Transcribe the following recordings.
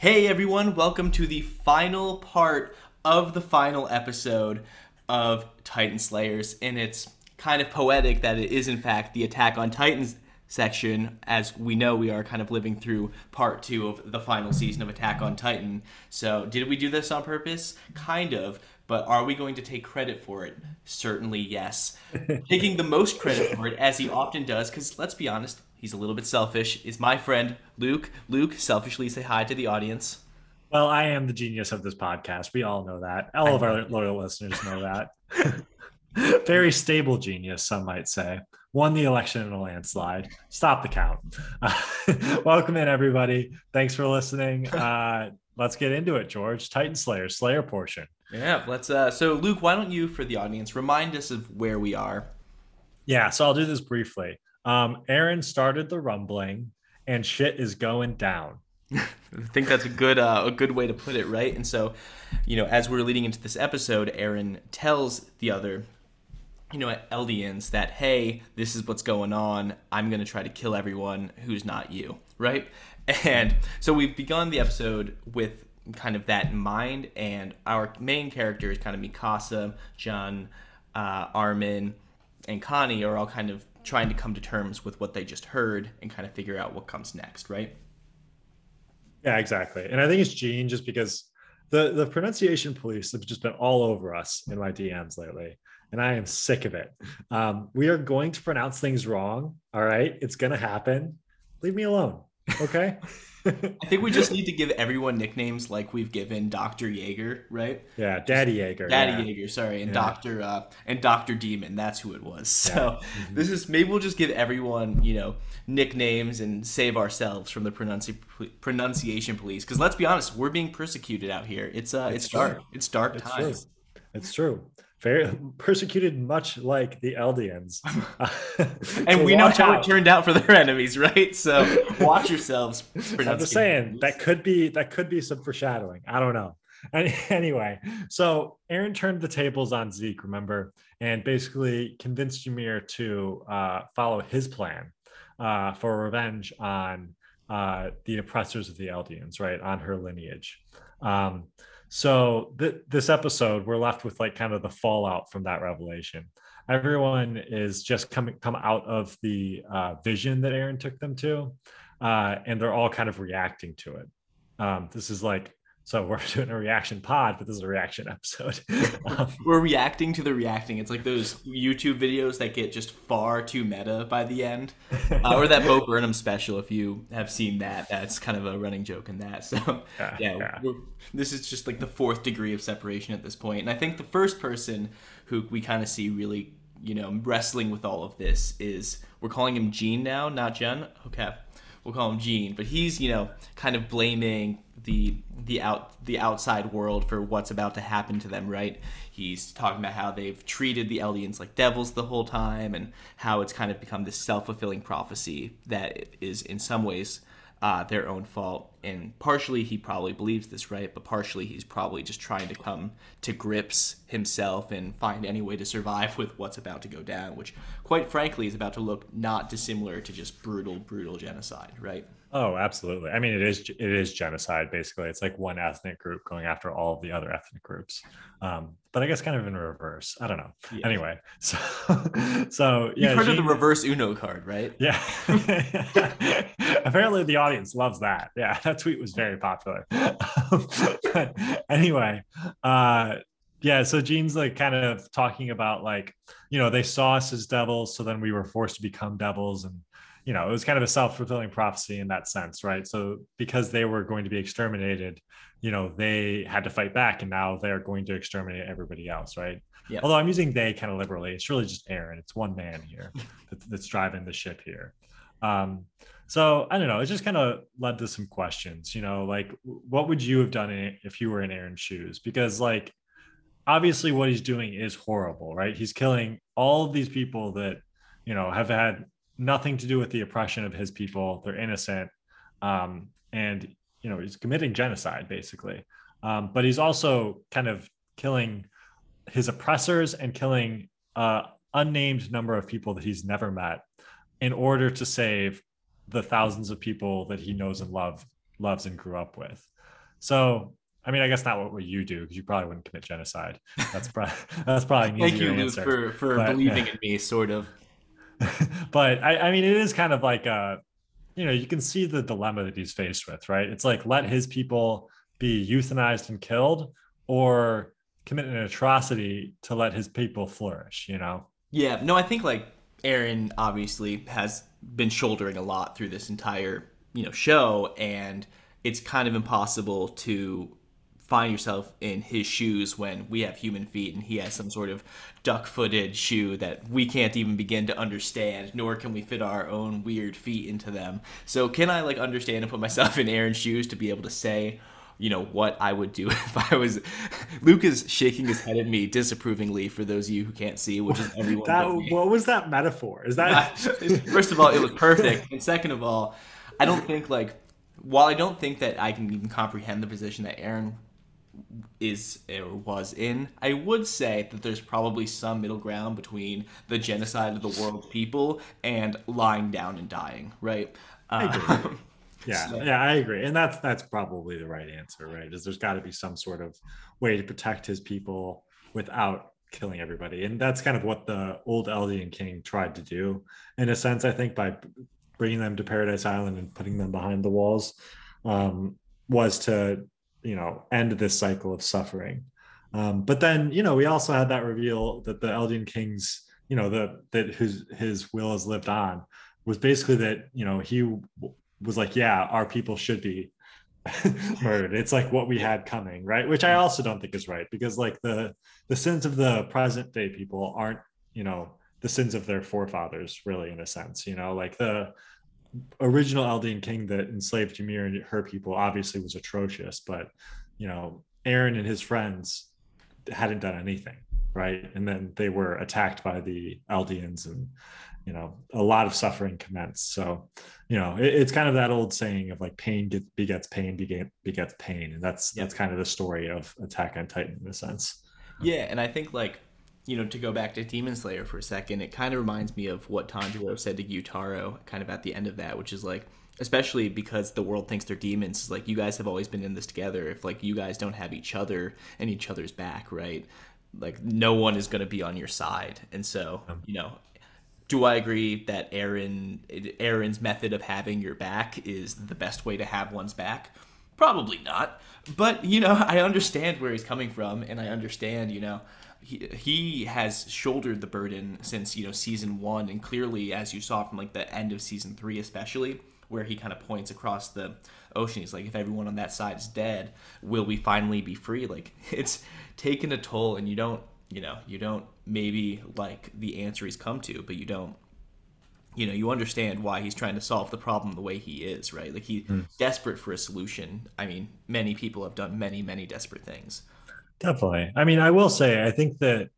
Hey everyone, welcome to the final part of the final episode of Titan Slayers. And it's kind of poetic that it is, in fact, the Attack on Titans section, as we know we are kind of living through part two of the final season of Attack on Titan. So, did we do this on purpose? Kind of. But are we going to take credit for it? Certainly, yes. Taking the most credit for it, as he often does, because let's be honest, he's a little bit selfish, is my friend Luke. Luke, selfishly say hi to the audience. Well, I am the genius of this podcast. We all know that. All of our loyal listeners know that. Very stable genius, some might say. Won the election in a landslide. Stop the count. Uh, welcome in, everybody. Thanks for listening. Uh, let's get into it, George. Titan Slayer, Slayer portion. Yeah, let's. Uh, so, Luke, why don't you, for the audience, remind us of where we are? Yeah, so I'll do this briefly. Um, Eren started the rumbling, and shit is going down. I think that's a good uh, a good way to put it, right? And so, you know, as we're leading into this episode, Eren tells the other, you know, Eldians that hey, this is what's going on. I'm gonna try to kill everyone who's not you, right? And so we've begun the episode with kind of that in mind, and our main characters, kind of Mikasa, John, uh, Armin, and Connie, are all kind of trying to come to terms with what they just heard and kind of figure out what comes next, right? Yeah, exactly. And I think it's Jean just because the the pronunciation police have just been all over us in my DMs lately, and I am sick of it. Um, we are going to pronounce things wrong. All right, it's going to happen. Leave me alone. Okay. I think we just need to give everyone nicknames like we've given Doctor Jaeger, right? Yeah, Daddy Jaeger. Daddy yeah. Jaeger, sorry, and yeah. Doctor uh, and Doctor Demon. That's who it was. So yeah. mm-hmm. this is maybe we'll just give everyone you know nicknames and save ourselves from the pronunci- pronunciation police. Because let's be honest, we're being persecuted out here. It's uh, it's, it's dark. It's dark it's times. True. It's true very persecuted much like the Eldians. and we know how out. it turned out for their enemies, right? So watch yourselves. I'm just saying that could be that could be some foreshadowing. I don't know. anyway, so Eren turned the tables on Zeke, remember, and basically convinced Ymir to uh, follow his plan uh, for revenge on uh, the oppressors of the Eldians, right, on her lineage. Um, so th- this episode, we're left with like kind of the fallout from that revelation. Everyone is just coming come out of the uh, vision that Eren took them to, uh, and they're all kind of reacting to it. Um, this is like so we're doing a reaction pod, but this is a reaction episode. um, we're reacting to the reacting. It's like those YouTube videos that get just far too meta by the end, uh, or that Bo Burnham special. If you have seen that, that's kind of a running joke in that. So yeah, yeah, yeah. this is just like the fourth degree of separation at this point. And I think the first person who we kind of see really, you know, wrestling with all of this is we're calling him Gene now, not Jen. Okay, we'll call him Gene, but he's you know kind of blaming the the out the outside world for what's about to happen to them, right? He's talking about how they've treated the Eldians like devils the whole time, and how it's kind of become this self fulfilling prophecy that is in some ways uh, their own fault. And partially he probably believes this, right? But partially he's probably just trying to come to grips himself and find any way to survive with what's about to go down, which, quite frankly, is about to look not dissimilar to just brutal, brutal genocide, right? Oh, absolutely. I mean, it is it is genocide basically. It's like one ethnic group going after all of the other ethnic groups. Um, but I guess kind of in reverse. I don't know. Yeah. Anyway, so so yeah, you've heard of the reverse Uno card, right? Yeah. Apparently, the audience loves that. Yeah, that tweet was very popular. but anyway, uh, yeah. So Gene's like kind of talking about like you know they saw us as devils, so then we were forced to become devils and you know, it was kind of a self-fulfilling prophecy in that sense, right? So because they were going to be exterminated, you know, they had to fight back and now they're going to exterminate everybody else, right? Yeah. Although I'm using they kind of liberally, it's really just Eren. It's one man here that's, that's driving the ship here. Um, so I don't know. It just kind of led to some questions, you know, like what would you have done if you were in Eren's shoes? Because like obviously what he's doing is horrible, right? He's killing all of these people that, you know, have had nothing to do with the oppression of his people. They're innocent. Um, and, you know, he's committing genocide basically. Um, but he's also kind of killing his oppressors and killing uh, unnamed number of people that he's never met in order to save the thousands of people that he knows and love loves and grew up with. So I mean, I guess not what would you do because you probably wouldn't commit genocide. That's probably that's probably an Thank you, Luke, for for But, believing yeah. in me, sort of. but I, I mean, it is kind of like a, you know, you can see the dilemma that he's faced with, right? It's like let his people be euthanized and killed, or commit an atrocity to let his people flourish. You know? Yeah, no, I think like Eren obviously has been shouldering a lot through this entire, you know, show and it's kind of impossible to find yourself in his shoes when we have human feet and he has some sort of duck-footed shoe that we can't even begin to understand nor can we fit our own weird feet into them. So can I like understand and put myself in Eren's shoes to be able to say you know what I would do if I was. Luke is shaking his head at me disapprovingly. For those of you who can't see, which is everyone. That what was that metaphor? Is that First of all, it was perfect, and second of all, I don't think like while I don't think that I can even comprehend the position that Eren is or was in, I would say that there's probably some middle ground between the genocide of the world people and lying down and dying, right? Uh, Yeah, So- yeah, I agree, and that's that's probably the right answer, right? Is there's got to be some sort of way to protect his people without killing everybody, and that's kind of what the old Eldian king tried to do, in a sense. I think by bringing them to Paradise Island and putting them behind the walls, um, was to you know end this cycle of suffering. Um, but then you know we also had that reveal that the Eldian kings, you know, the that his his will has lived on, was basically that you know he was like, yeah, our people should be murdered. It's like what we had coming, right? Which I also don't think is right because like the the sins of the present day people aren't, you know, the sins of their forefathers, really, in a sense. You know, like the original Eldian king that enslaved Ymir and her people obviously was atrocious, but you know, Eren and his friends hadn't done anything, right? And then they were attacked by the Eldians and you know, a lot of suffering commenced. So, you know, it, it's kind of that old saying of like pain gets, begets pain, beget, begets pain. And that's, Yeah. that's kind of the story of Attack on Titan in a sense. Yeah, and I think like you know to go back to Demon Slayer for a second, it kind of reminds me of what Tanjiro said to Gyutaro, kind of at the end of that, which is like, especially because the world thinks they're demons. Is like you guys have always been in this together. If like you guys don't have each other and each other's back, right? Like no one is going to be on your side, and so you know. Do I agree that Eren Eren's method of having your back is the best way to have one's back? Probably not. But, you know, I understand where he's coming from and I understand, you know, he, he has shouldered the burden since, you know, season 1 and clearly as you saw from like the end of season 3 especially where he kind of points across the ocean he's like if everyone on that side is dead, will we finally be free? Like it's taken a toll and you don't, you know, you don't maybe like the answer he's come to, but you don't you know you understand why he's trying to solve the problem the way he is right? Like he's hmm. desperate for a solution. I mean many people have done many many desperate things Definitely. I mean, I will say, I think that,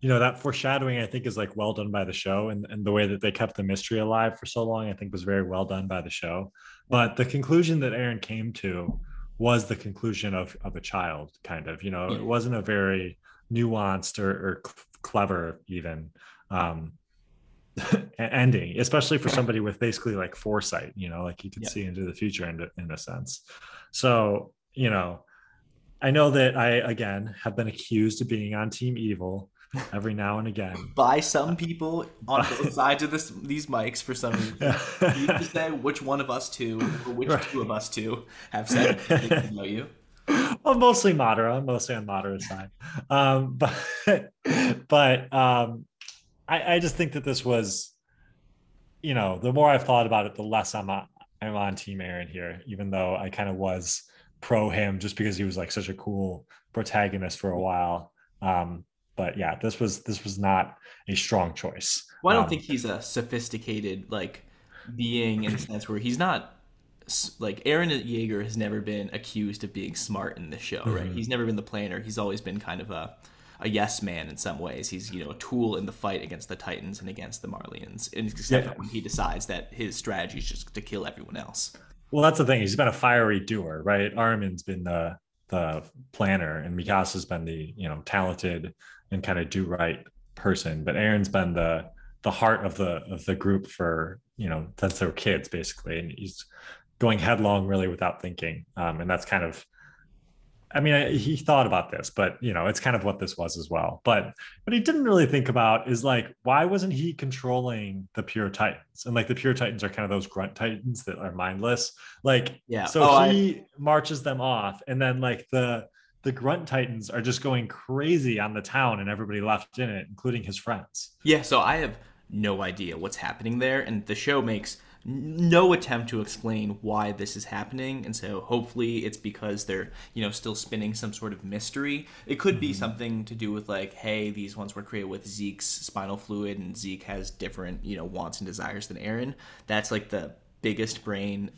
you know, that foreshadowing, I think is like well done by the show and, and the way that they kept the mystery alive for so long, I think was very well done by the show. But the conclusion that Eren came to was the conclusion of, of a child kind of, you know, Yeah. it wasn't a very nuanced or, or clever even um, ending, especially for somebody with basically like foresight, you know, like you could Yeah. see into the future in, in a sense. So, you know, I know that I again have been accused of being on Team Evil every now and again. by some people on both sides of this these mics for some reason you need to say which one of us two or which Right. two of us two have said things about you well, mostly Madara, mostly on Madara's side. Um, but but um, I, I just think that this was, you know, the more I've thought about it, the less I'm on, I'm on Team Eren here, even though I kind of was pro him just because he was like such a cool protagonist for a while. Um, but yeah, this was this was not a strong choice. well i don't Um, think he's a sophisticated like being in a sense where he's not like Eren Yeager has never been accused of being smart in this show, right? Mhm. He's never been the planner. He's always been kind of a a yes man in some ways. He's you know a tool in the fight against the Titans and against the Marleyans, and except Yeah. when he decides that his strategy is just to kill everyone else. Well, that's the thing. He's been a fiery doer, right? Armin's been the the planner, and Mikasa's been the you know talented and kind of do right person. But Eren's been the the heart of the of the group for you know since they were kids, basically, and he's going headlong really without thinking. Um, and that's kind of I mean, he thought about this, but you know, it's kind of what this was as well. But what he didn't really think about is like, why wasn't he controlling the pure titans? And like the pure titans are kind of those grunt titans that are mindless. Like, Yeah. So Oh, he marches them off, and then like the the grunt titans are just going crazy on the town and everybody left in it, including his friends. Yeah, so I have no idea what's happening there, and the show makes no attempt to explain why this is happening, and so hopefully it's because they're you know still spinning some sort of mystery. It could be mm-hmm. something to do with like, hey, these ones were created with Zeke's spinal fluid, and Zeke has different you know wants and desires than Eren. That's like the biggest brain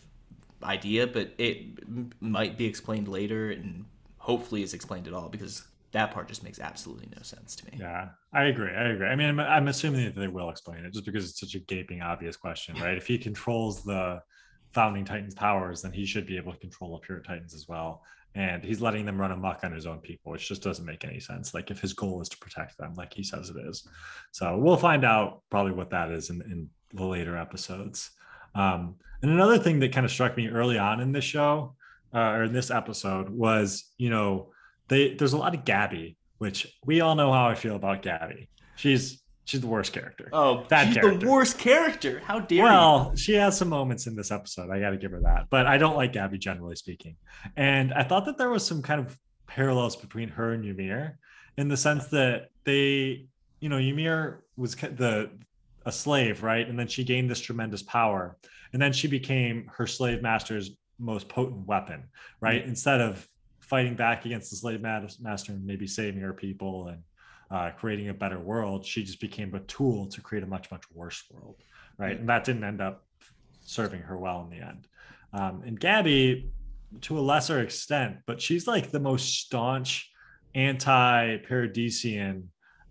idea, but it m- might be explained later, and hopefully is explained at all because that part just makes absolutely no sense to me. Yeah, I agree. I agree. I mean, I'm, I'm assuming that they will explain it just because it's such a gaping obvious question, right? If he controls the founding Titans' powers, then he should be able to control the pure Titans as well. And he's letting them run amok on his own people, which just doesn't make any sense. Like if his goal is to protect them, like he says it is. So we'll find out probably what that is in, in the later episodes. Um, and another thing that kind of struck me early on in this show uh, or in this episode was, you know, they there's a lot of Gabby, which we all know how I feel about Gabby. She's she's the worst character. Oh, That she's character. the worst character. How dare you? Well, she has some moments in this episode. I got to give her that. But I don't like Gabby generally speaking. And I thought that there was some kind of parallels between her and Ymir in the sense that they, you know, Ymir was the a slave, right? And then she gained this tremendous power. And then she became her slave master's most potent weapon, right? Mm. Instead of fighting back against the slave master and maybe saving her people and uh, creating a better world, she just became a tool to create a much, much worse world right? And that didn't end up serving her well in the end. Um, and Gabby, to a lesser extent, but she's like the most staunch anti-Paradisian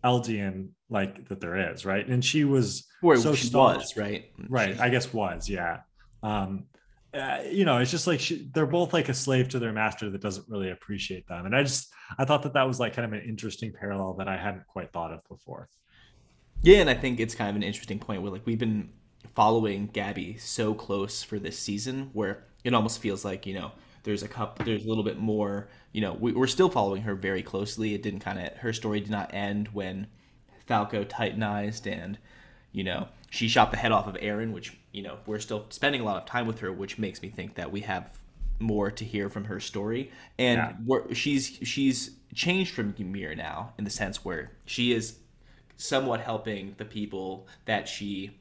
Eldian like that there is, right? And she was Where so she staunch. was, right? right i guess was yeah um uh, you know it's just like she, they're both like a slave to their master that doesn't really appreciate them and i just i thought that that was like kind of an interesting parallel that i hadn't quite thought of before Yeah, and I think it's kind of an interesting point where like we've been following Gabby so close for this season where it almost feels like, you know, there's a cup there's a little bit more, you know, we, we're still following her very closely. It didn't kind of her story did not end when Falco titanized and you know, she shot the head off of Eren, which, you know, we're still spending a lot of time with her, which makes me think that we have more to hear from her story. And Yeah. she's she's changed from Ymir now in the sense where she is somewhat helping the people that she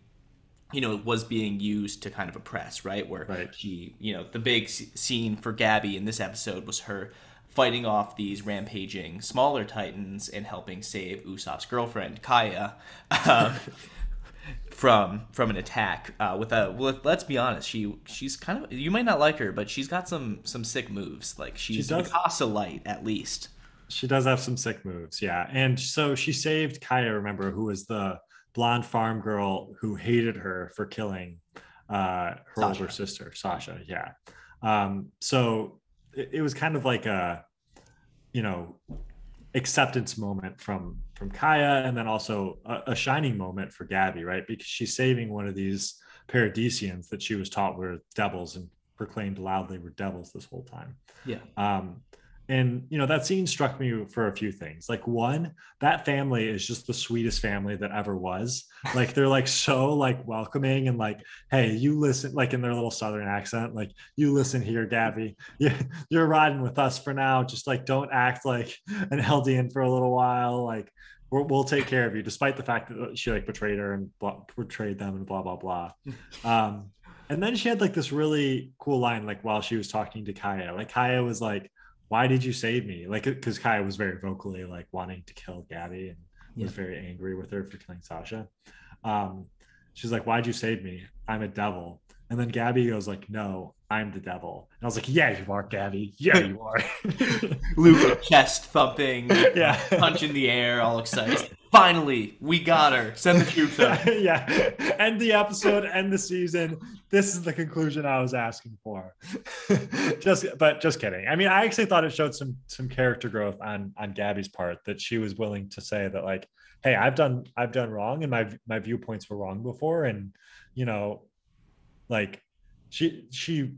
you know was being used to kind of oppress right where Right. she you know the big scene for gabby in this episode was her fighting off these rampaging smaller titans and helping save usopp's girlfriend kaya um, from from an attack uh, with a well, let's be honest she she's kind of you might not like her but she's got some some sick moves like she's does. Mikasa light at least She does have some sick moves, yeah. And so she saved Kaya, remember, who was the blonde farm girl who hated her for killing uh, her Sasha. older sister, Sasha. Yeah. Um, so it, it was kind of like a, you know, acceptance moment from from Kaya, and then also a, a shining moment for Gabby, right? Because she's saving one of these Paradisians that she was taught were devils and proclaimed loudly were devils this whole time. yeah Um, and you know that scene struck me for a few things. Like one, that family is just the sweetest family that ever was. Like they're like so like welcoming and like, hey, you listen, like in their little southern accent, like you listen here, Gabby. You, you're riding with us for now. Just like don't act like an Eldian for a little while. Like we'll, we'll take care of you, despite the fact that she like betrayed her and blah, betrayed them and blah blah blah. Um, and then she had like this really cool line, like while she was talking to Kaya. Like Kaya was like, "Why did you save me?" Like because Kaya was very vocally like wanting to kill Gabby and was very angry with her for killing Sasha. Um, she's like, "Why'd you save me? I'm a devil." And then Gabby goes like, "No, I'm the devil." And I was like, "Yeah, you are, Gabby. Yeah, you are." luke chest thumping yeah. punch in the air, all excited. Finally, we got her. Send the troops up. yeah. End the episode, end the season. This is the conclusion I was asking for. just but just kidding. I mean, I actually thought it showed some some character growth on on Gabby's part that she was willing to say that like, hey, I've done I've done wrong and my my viewpoints were wrong before. And you know, like she she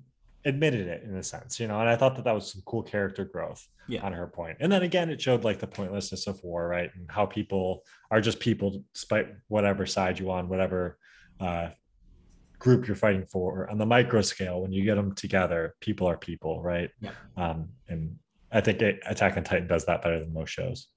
admitted it in a sense, you know, and I thought that that was some cool character growth Yeah. on her point. And then again, it showed like the pointlessness of war, right? And how people are just people despite whatever side you on, whatever uh, group you're fighting for. On the micro scale, when you get them together, people are people, right? Yeah. Um, and I think it, Attack on Titan does that better than most shows.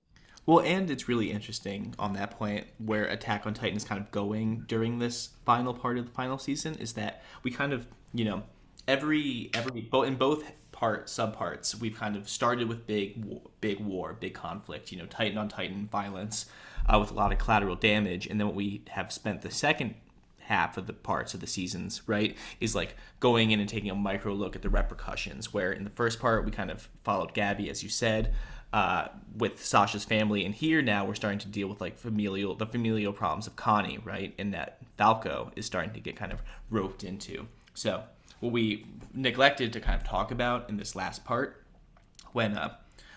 Well, and it's really interesting on that point where Attack on Titan is kind of going during this final part of the final season is that we kind of, you know, every every both in both part subparts we've kind of started with big big war, big conflict, you know, Titan on Titan violence uh, with a lot of collateral damage, and then what we have spent the second half of the parts of the seasons, right, is like going in and taking a micro look at the repercussions. Where in the first part, we kind of followed Gabby, as you said, uh, with Sasha's family, and here now we're starting to deal with like familial, the familial problems of Connie, right, and that Falco is starting to get kind of roped into. So what we neglected to kind of talk about in this last part, when uh,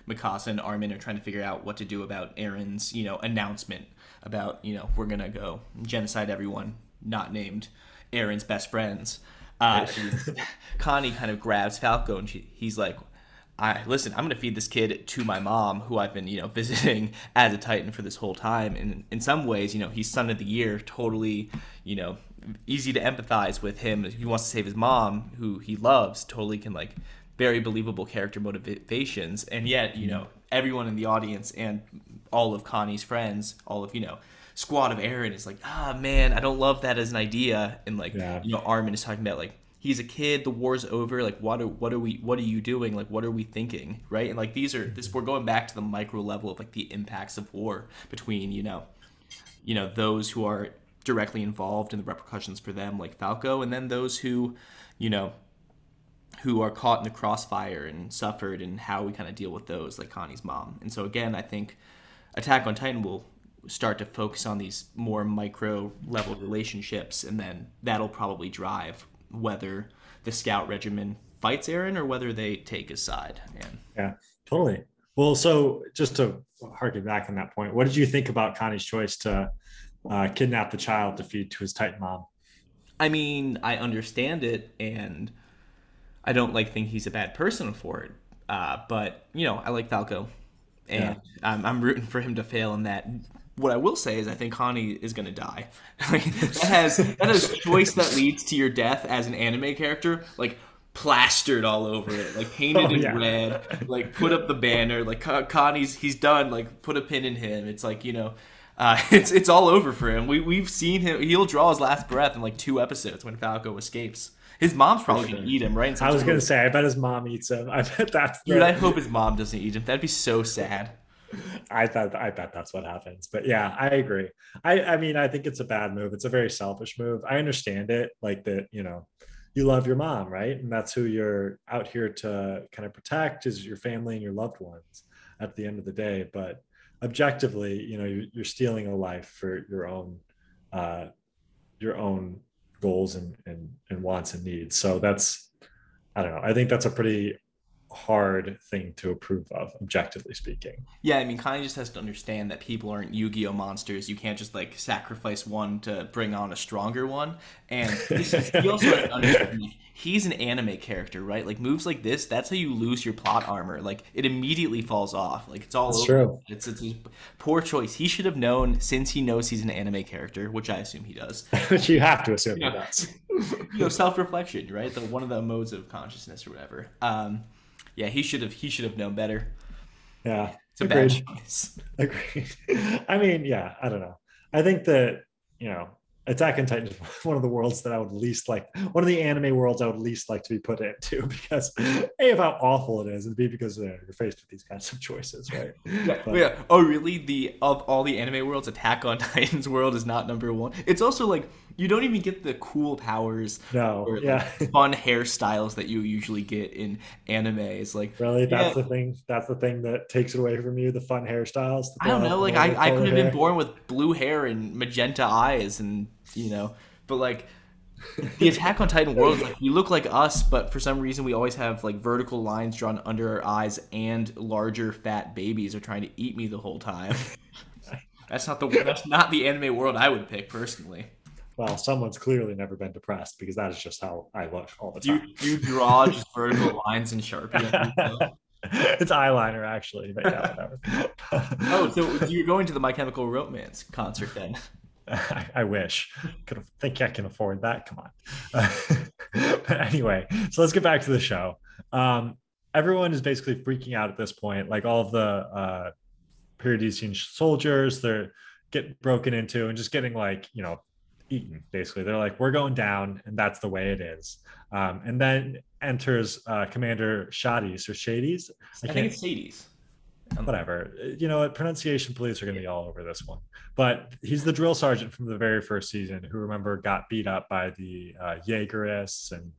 Mikasa and Armin are trying to figure out what to do about Eren's, you know, announcement about, you know, we're gonna go genocide everyone not named Eren's best friends. Uh, Connie kind of grabs Falco and she, he's like, I listen, I'm gonna feed this kid to my mom, who I've been, you know, visiting as a Titan for this whole time. And in some ways, you know, he's son of the year, totally, you know, easy to empathize with him. He wants to save his mom, who he loves, totally can like very believable character motivations. And yet, you know, everyone in the audience and all of Connie's friends, all of, you know, squad of Eren is like, ah man, I don't love that as an idea. And like, Yeah. you know, Armin is talking about like he's a kid, the war's over. Like, what are what are we what are you doing? Like, what are we thinking? Right? And like these are this we're going back to the micro level of like the impacts of war between you know, you know those who are directly involved in the repercussions for them, like Falco, and then those who, you know. Who are caught in the crossfire and suffered, and how we kind of deal with those, like Connie's mom. And so, again, I think Attack on Titan will start to focus on these more micro level relationships, and then that'll probably drive whether the scout regiment fights Eren or whether they take his side. And Yeah, totally. Well, so just to harken back on that point, what did you think about Connie's choice to uh, kidnap the child to feed to his Titan mom? I mean, I understand it, and I don't like think he's a bad person for it. Uh, but you know, I like Falco, and I'm, I'm rooting for him to fail in that. What I will say is, I think Connie is gonna die. like, that has that has choice that leads to your death as an anime character, like plastered all over it, like painted Oh, in yeah. red, like put up the banner, like Connie's he's done, like put a pin in him. It's like you know. Uh, it's it's all over for him. We we've seen him. He'll draw his last breath in like two episodes when Falco escapes. His mom's probably gonna eat him, right? I was gonna say, I bet his mom eats him. I bet that's. Dude, I hope his mom doesn't eat him. That'd be so sad. I thought I bet that's what happens. But yeah, I agree. I I mean, I think it's a bad move. It's a very selfish move. I understand it, like that, you know, you love your mom, right? And that's who you're out here to kind of protect is your family and your loved ones at the end of the day. But objectively, you know, you're, you're stealing a life for your own uh your own goals and, and and wants and needs. So that's I don't know. I think that's a pretty hard thing to approve of, objectively speaking. Yeah, I mean, Connie just has to understand that people aren't Yu-Gi-Oh monsters. You can't just like sacrifice one to bring on a stronger one. And this is, he also has to understand he's an anime character, right? Like moves like this, that's how you lose your plot armor. Like it immediately falls off. Like it's all That's over. true. It's, it's a poor choice. He should have known since he knows he's an anime character, which I assume he does. Which you have to assume Yeah. he does. you know, self-reflection, right? The one of the modes of consciousness or whatever. Um, yeah, he should have he should have known better. Yeah. It's a bad Agreed. choice. Agreed. I mean, yeah, I don't know. I think that, you know, Attack on Titan is one of the worlds that I would least like, one of the anime worlds I would least like to be put into because A, of how awful it is, and B, because you know, you're faced with these kinds of choices, right? Yeah, But- yeah. Oh, really? The of all the anime worlds, Attack on Titan's world is not number one. It's also like you don't even get the cool powers No, or like, yeah. fun hairstyles that you usually get in anime. It's like Really? That's Yeah. the thing. That's the thing that takes it away from you, the fun hairstyles. I don't know. Like I, I could have been born with blue hair and magenta eyes, and you know, but like the Attack on Titan world, like we look like us, but for some reason we always have like vertical lines drawn under our eyes, and larger fat babies are trying to eat me the whole time. that's not the that's not the anime world I would pick personally. Well, someone's clearly never been depressed because that is just how I look all the time. you, do you draw just vertical lines in Sharpie? it's eyeliner actually, but yeah, whatever. oh, so you're going to the My Chemical Romance concert then? I, I wish. Could think I can afford that. Come on. but anyway, so let's get back to the show. Um, everyone is basically freaking out at this point. Like all of the uh, Paradisian soldiers, they're getting broken into and just getting like you know eaten. Basically, they're like, "We're going down," and that's the way it is. Um, and then enters uh, Commander Shadis or Shades. I, I think it's Shades whatever. You know what? Pronunciation police are going to be all over this one. But he's the drill sergeant from the very first season who, remember, got beat up by the uh, Jaegerists. And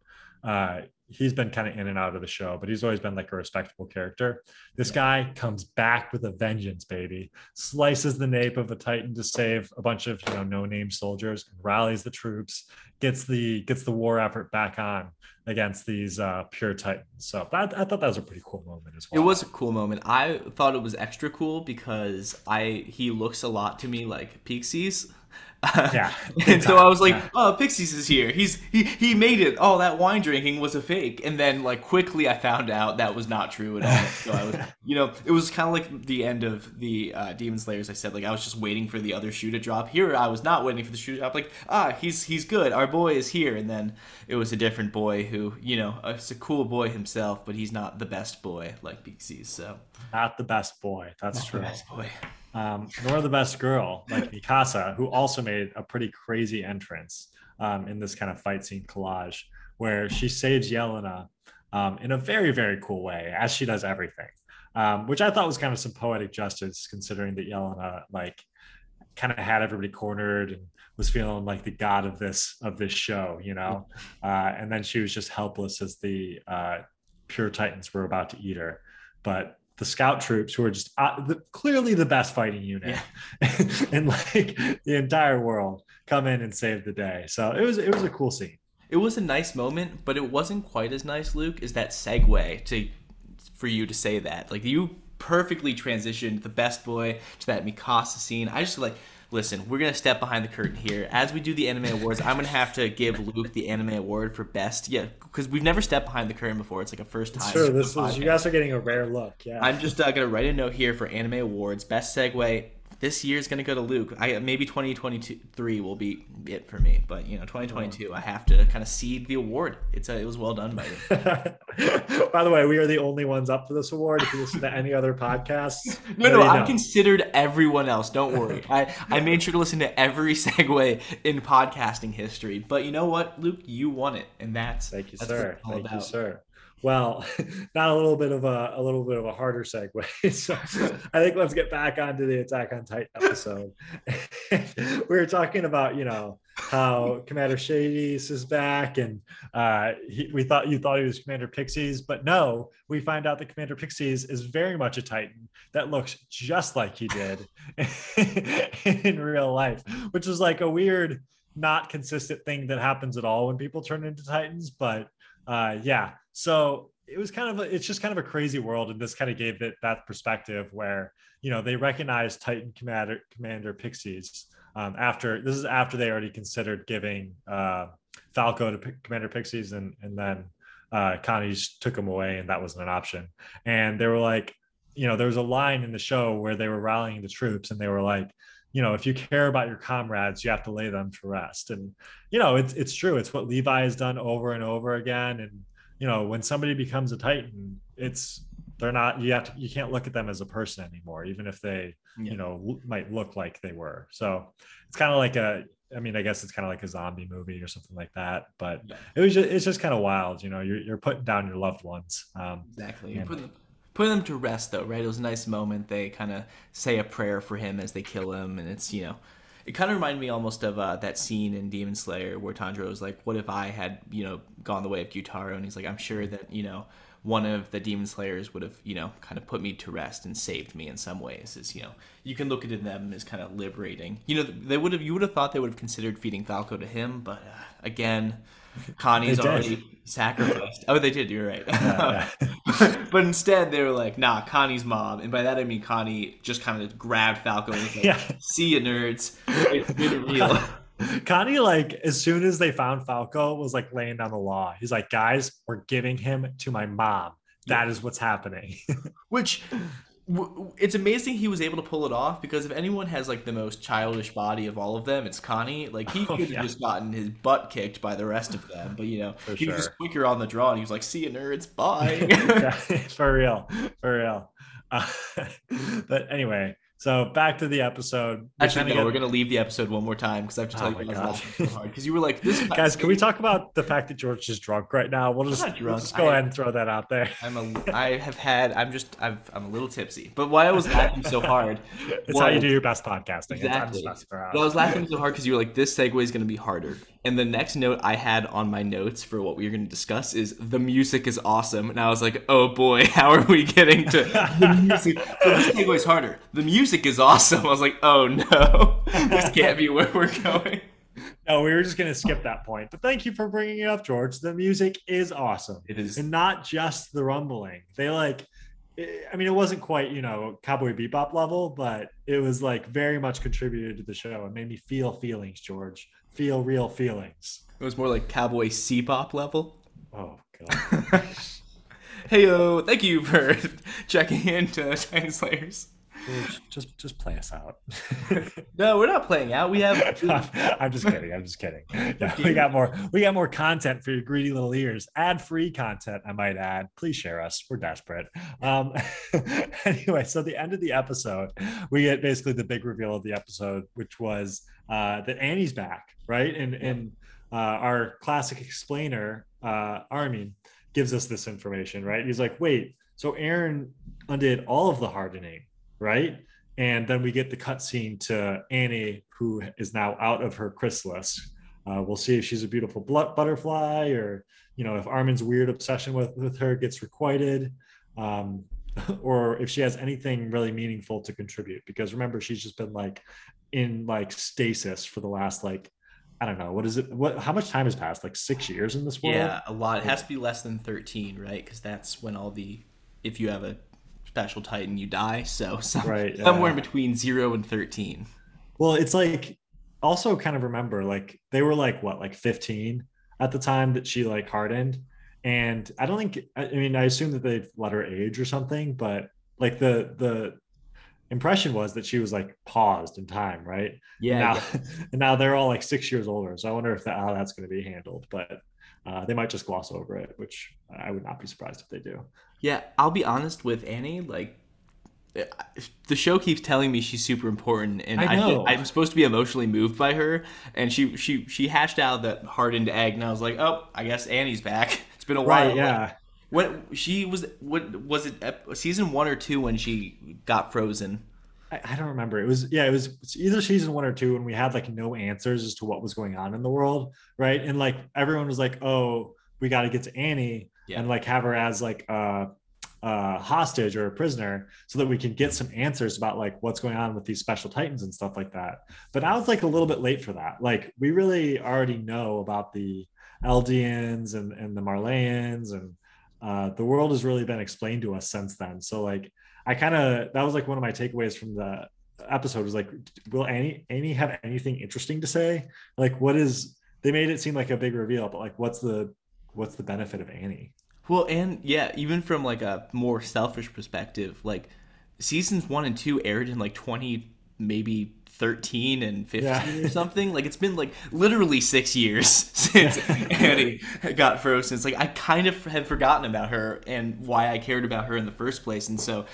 uh, he's been kind of in and out of the show, but he's always been like a respectable character. This guy comes back with a vengeance, baby. Slices the nape of a Titan to save a bunch of, you know, no-name soldiers and rallies the troops, gets the gets the war effort back on against these uh, pure titans. So that, I thought that was a pretty cool moment as well. It was a cool moment. I thought it was extra cool because I he looks a lot to me like Pixis. yeah. and so I was like, yeah. "Oh, Pixis is here. He's he he made it. Oh, that wine drinking was a fake." And then like quickly I found out that was not true at all. So I was, you know, it was kind of like the end of the uh, Demon Slayers. I said like I was just waiting for the other shoe to drop. Here I was not waiting for the shoe to drop. Like, ah, he's he's good. Our boy is here. And then it was a different boy who, you know, it's a cool boy himself, but he's not the best boy like Pixis. So not the best boy. That's not true. The best boy um, nor the best girl like Mikasa, who also made a pretty crazy entrance um, in this kind of fight scene collage where she saves Yelena um, in a very, very cool way, as she does everything, um, which I thought was kind of some poetic justice considering that Yelena like kind of had everybody cornered and was feeling like the god of this of this show, you know, uh, and then she was just helpless as the uh, pure titans were about to eat her. But the scout troops who are just uh, the, clearly the best fighting unit yeah. in like the entire world come in and save the day. So it was it was a cool scene. It was a nice moment, but it wasn't quite as nice, Luke, as that segue to for you to say that. Like you perfectly transitioned the best boy to that Mikasa scene. I just like listen, we're gonna step behind the curtain here. As we do the anime awards, I'm gonna have to give Luke the anime award for best. Yeah, because we've never stepped behind the curtain before. It's like a first time. Sure, this is you guys are getting a rare look. Yeah, I'm just uh, gonna write a note here for anime awards. Best segue this year is going to go to Luke. I maybe 2023 will be it for me, but you know, 2022 I have to kind of cede the award. It's a, it was well done by you. by the way, we are the only ones up for this award. If you listen to any other podcasts, no, no, I considered everyone else. Don't worry, I I made sure to listen to every segue in podcasting history. But you know what, Luke, you won it, and that's thank you, that's sir. Thank about. you, sir. Well, not a little bit of a, a little bit of a harder segue. So I think let's get back onto the Attack on Titan episode. we were talking about, you know, how Commander Shades is back, and uh, he, we thought you thought he was Commander Pixis, but no, we find out that Commander Pixis is very much a Titan that looks just like he did in real life, which is like a weird, not consistent thing that happens at all when people turn into Titans. But uh, yeah, so it was kind of a, it's just kind of a crazy world and this kind of gave it that perspective where you know they recognized titan commander commander pixis um, after this is after they already considered giving uh, falco to P- commander pixis and and then uh, connie took him away and that wasn't an option. And they were like you know there was a line in the show where they were rallying the troops and they were like you know if you care about your comrades you have to lay them to rest. And you know it's it's true. It's what levi has done over and over again and you know when somebody becomes a titan it's they're not you have to you can't look at them as a person anymore even if they yeah. you know might look like they were so it's kind of like a i mean i guess it's kind of like a zombie movie or something like that but yeah. it was just, it's just kind of wild you know you're, you're putting down your loved ones um, exactly you're putting, putting them to rest though right it was a nice moment they kind of say a prayer for him as they kill him and it's you know it kind of reminded me almost of uh, that scene in Demon Slayer where Tanjiro was like, "What if I had, you know, gone the way of Gyutaro?" And he's like, "I'm sure that you know." One of the demon slayers would have, you know, kind of put me to rest and saved me in some ways. Is you know, you can look at them as kind of liberating. You know, they would have, you would have thought they would have considered feeding Falco to him, but uh, again, Connie's already sacrificed. Oh, they did. You're right. Yeah, yeah. but instead, they were like, "Nah, Connie's mom," and by that I mean Connie just kind of grabbed Falco and was like, yeah. "See you, nerds. It's been real." Connie, like, as soon as they found Falco, was like laying down the law. He's like, guys, we're giving him to my mom. That is what's happening. Which it's amazing he was able to pull it off because if anyone has like the most childish body of all of them, it's Connie. Like he Oh, could have yeah. just gotten his butt kicked by the rest of them, but you know For he was just quicker on the draw, and he was like, "See you, nerds, bye." Yeah, for real, for real. Uh, but anyway, so back to the episode. Actually, no, get... we're gonna leave the episode one more time because I have to tell Oh you guys laughing so because you were like, "This Guys, can we talk about the fact that George is drunk right now? We'll just, we'll just go I- ahead and throw that out there. I'm a, I have had, I'm just, I've, I'm a little tipsy. But why I was laughing so hard, It's how you do your best podcasting. Exactly. just messing around. Well, I was laughing so hard because you were like, "This segue is going to be harder." And the next note I had on my notes for what we were going to discuss is the music is awesome, and I was like, "Oh boy, how are we getting to the music?" So this harder. The music is awesome. I was like, "Oh no, this can't be where we're going." No, we were just going to skip that point. But thank you for bringing it up, George. The music is awesome. It is. And not just the rumbling. They like, eh, I mean, it wasn't quite, you know, Cowboy Bebop level, but it was like very much contributed to the show and made me feel feelings, George. Feel real feelings. It was more like cowboy C-pop level. Oh, God. Hey yo, thank you for checking into Titan Slayers. Just, just play us out. No, we're not playing out. We have I'm just kidding. I'm just kidding. Yeah, we got more. We got more content for your greedy little ears. Ad-free content, I might add. Please share us. We're desperate. Um, anyway, so the end of the episode, we get basically the big reveal of the episode, which was uh, that Annie's back, right? And and uh, our classic explainer, uh, Armin, gives us this information, right? He's like, wait, so Eren undid all of the hardening, right? and then we get the cutscene to Annie, who is now out of her chrysalis. Uh, we'll see if she's a beautiful butterfly, or you know, if Armin's weird obsession with with her gets requited, um, or if she has anything really meaningful to contribute. Because remember, she's just been like in like stasis for the last like I don't know what is it? What how much time has passed? Like six years in this world? Yeah, a lot. It has to be less than 13, right? Because that's when all the, if you have a special Titan, you die. So some, Right, somewhere in between 0 and 13. Well, it's like also kind of remember like they were like what like 15 at the time that she like hardened and I don't think I I mean I assume that they've let her age or something but like the the impression was that she was like paused in time right Yeah. now yeah. and now they're all like 6 years older so I wonder if that how that's going to be handled but uh, they might just gloss over it which I would not be surprised if they do Yeah, I'll be honest with Annie. Like, the show keeps telling me she's super important, and I know. I, am supposed to be emotionally moved by her. And she she she hashed out that hardened egg, and I was like, oh, I guess Annie's back. It's been a while. right yeah When she was, what was it? Season one or two when she got frozen? I, I don't remember. It was yeah, it was either season one or two, and we had like no answers as to what was going on in the world, right? And like everyone was like, "Oh, we got to get to Annie Yeah. and like have her as like a, a hostage or a prisoner, so that we can get some answers about like what's going on with these special titans and stuff like that." But I was like a little bit late for that. Like we really already know about the Eldians and and the Marleyans and uh, the world has really been explained to us since then. So like I kind of that was like one of my takeaways from the episode was like, will Annie Annie have anything interesting to say? Like, what is they made it seem like a big reveal, but like, what's the what's the benefit of Annie? Well, and yeah, even from like a more selfish perspective, like seasons one and two aired in like 20, maybe 13 and 15 Yeah. or something. Like it's been like literally six years since Annie got frozen. It's like I kind of had forgotten about her and why I cared about her in the first place. And so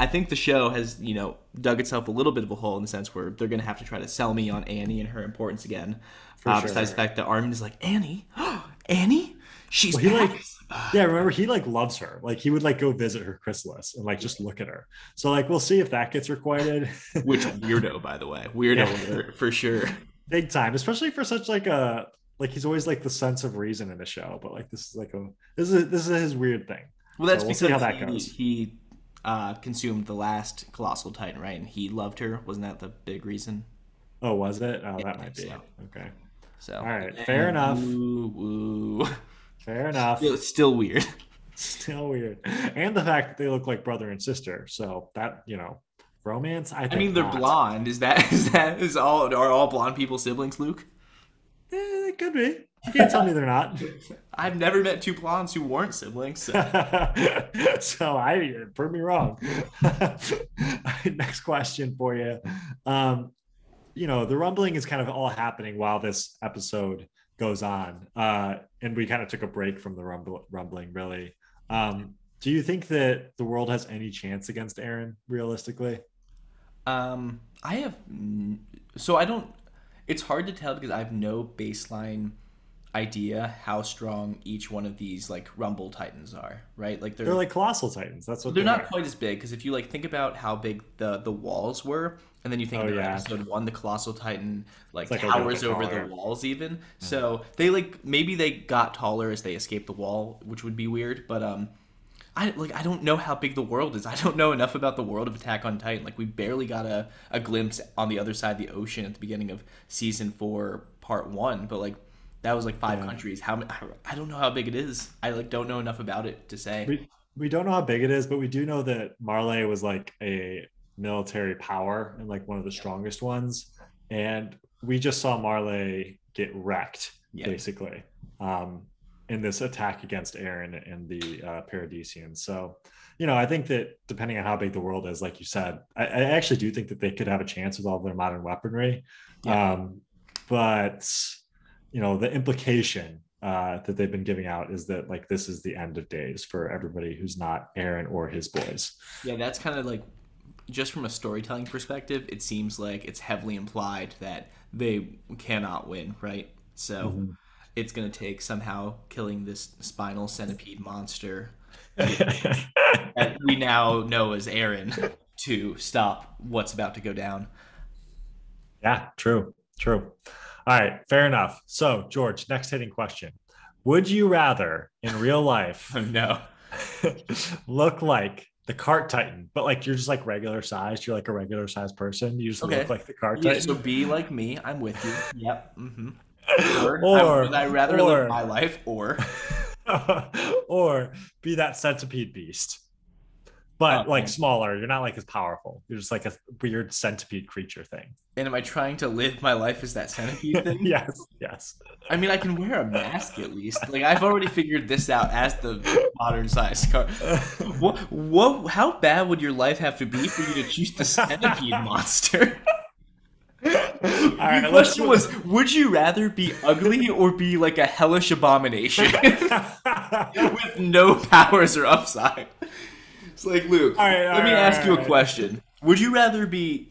I think the show has, you know, dug itself a little bit of a hole in the sense where they're going to have to try to sell me on Annie and her importance again. Uh, sure. Besides the fact that Armin is like, Annie? Annie? She's Well, he back." like yeah, remember he like loves her. Like he would like go visit her chrysalis and like just look at her. So like we'll see if that gets requited. Which weirdo, by the way, weirdo Yeah. for sure. Big time, especially for such like a like he's always like the sense of reason in the show, but like this is like a this is this is his weird thing. Well, that's So we'll because how that he, goes. he uh, consumed the last colossal titan, right? And he loved her. Wasn't that the big reason? Oh, was it? Oh, Yeah, that might be. think Okay. So, All right, fair enough. Woo, woo. Fair enough. Still, still weird. Still weird. And the fact that they look like brother and sister. So that, you know, romance, I think I mean, they're not. blonde. Is that is that is all are all blonde people siblings, Luke? Eh, it could be. You can't tell me they're not. I've never met two blondes who weren't siblings. So. so I prove me wrong. Next question for you. Um, you know, the rumbling is kind of all happening while this episode goes on. Uh, and we kind of took a break from the rumble, rumbling, really. Um, do you think that the world has any chance against Eren, realistically? Um, I have so I don't. It's hard to tell because I have no baseline idea how strong each one of these like rumble titans are right like they're, they're like colossal titans that's what they're, they're not quite as big because if you like think about how big the the walls were and then you think oh, about yeah. episode one the colossal titan like, like towers over the walls even yeah. so they like maybe they got taller as they escaped the wall which would be weird but um I like I don't know how big the world is. I don't know enough about the world of Attack on Titan. Like we barely got a, a glimpse on the other side of the ocean at the beginning of season four, part one. But like that was like five yeah. countries. How I don't know how big it is. I like don't know enough about it to say. We, we don't know how big it is, but we do know that Marley was like a military power and like one of the strongest ones. And we just saw Marley get wrecked, yeah. basically. Um, in this attack against Eren and the uh, Paradisians. So, you know, I think that depending on how big the world is, like you said, I, I actually do think that they could have a chance with all their modern weaponry. Yeah. Um, but, you know, the implication uh, that they've been giving out is that like this is the end of days for everybody who's not Eren or his boys. Yeah, that's kind of like just from a storytelling perspective, it seems like it's heavily implied that they cannot win, right? So. Mm-hmm it's going to take somehow killing this spinal centipede monster that we now know as Eren to stop what's about to go down. Yeah, true, true. All right, fair enough. So, George, next hitting question: Would you rather, in real life, oh, no, look like the cart titan, but like you're just like regular sized. You're like a regular sized person. You just okay. look like the cart yeah, titan. So be like me. I'm with you. Yep. Mm-hmm or, or I, would I rather or, live my life or or be that centipede beast but oh, like smaller. You're not like as powerful. You're just like a weird centipede creature thing. And am i trying to live my life as that centipede thing? Yes yes. I mean i can wear a mask at least. Like i've already figured this out as the modern size car. What what how bad would your life have to be for you to choose the centipede monster? All right, the question was: Would you rather be ugly or be like a hellish abomination with no powers or upside? It's like Luke. All right, all let me right, ask you a question: Would you rather be